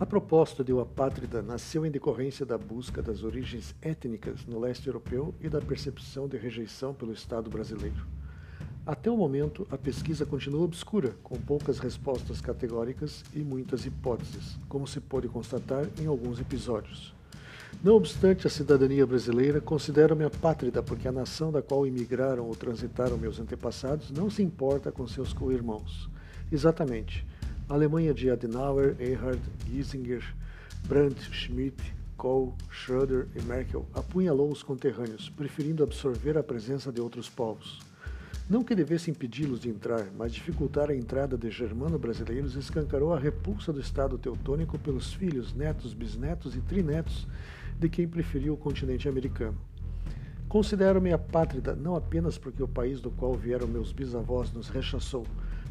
A proposta de O Apátrida nasceu em decorrência da busca das origens étnicas no leste europeu e da percepção de rejeição pelo Estado brasileiro. Até o momento, a pesquisa continua obscura, com poucas respostas categóricas e muitas hipóteses, como se pôde constatar em alguns episódios. Não obstante a cidadania brasileira, considero-me apátrida porque a nação da qual imigraram ou transitaram meus antepassados não se importa com seus co-irmãos. Exatamente. A Alemanha de Adenauer, Erhard, Giesinger, Brandt, Schmidt, Kohl, Schröder e Merkel apunhalou os conterrâneos, preferindo absorver a presença de outros povos. Não que devesse impedi-los de entrar, mas dificultar a entrada de germano-brasileiros escancarou a repulsa do Estado teutônico pelos filhos, netos, bisnetos e trinetos de quem preferiu o continente americano. Considero-me apátrida não apenas porque o país do qual vieram meus bisavós nos rechaçou,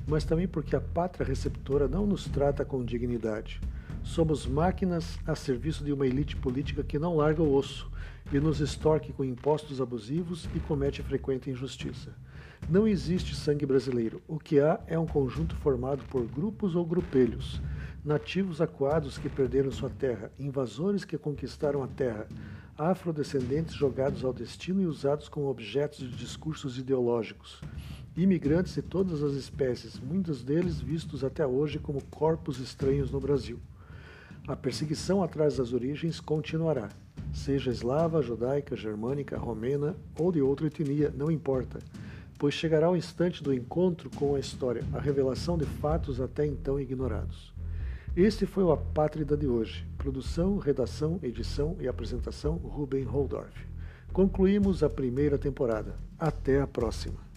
mas também porque a pátria receptora não nos trata com dignidade. Somos máquinas a serviço de uma elite política que não larga o osso e nos extorque com impostos abusivos e comete frequente injustiça. Não existe sangue brasileiro. O que há é um conjunto formado por grupos ou grupelhos, nativos acuados que perderam sua terra, invasores que conquistaram a terra, afrodescendentes jogados ao destino e usados como objetos de discursos ideológicos, imigrantes de todas as espécies, muitos deles vistos até hoje como corpos estranhos no Brasil. A perseguição atrás das origens continuará, seja eslava, judaica, germânica, romena ou de outra etnia, não importa pois chegará o instante do encontro com a história, a revelação de fatos até então ignorados. Este foi o Apátrida de hoje. Produção, redação, edição e apresentação Ruben Holdorf. Concluímos a primeira temporada. Até a próxima.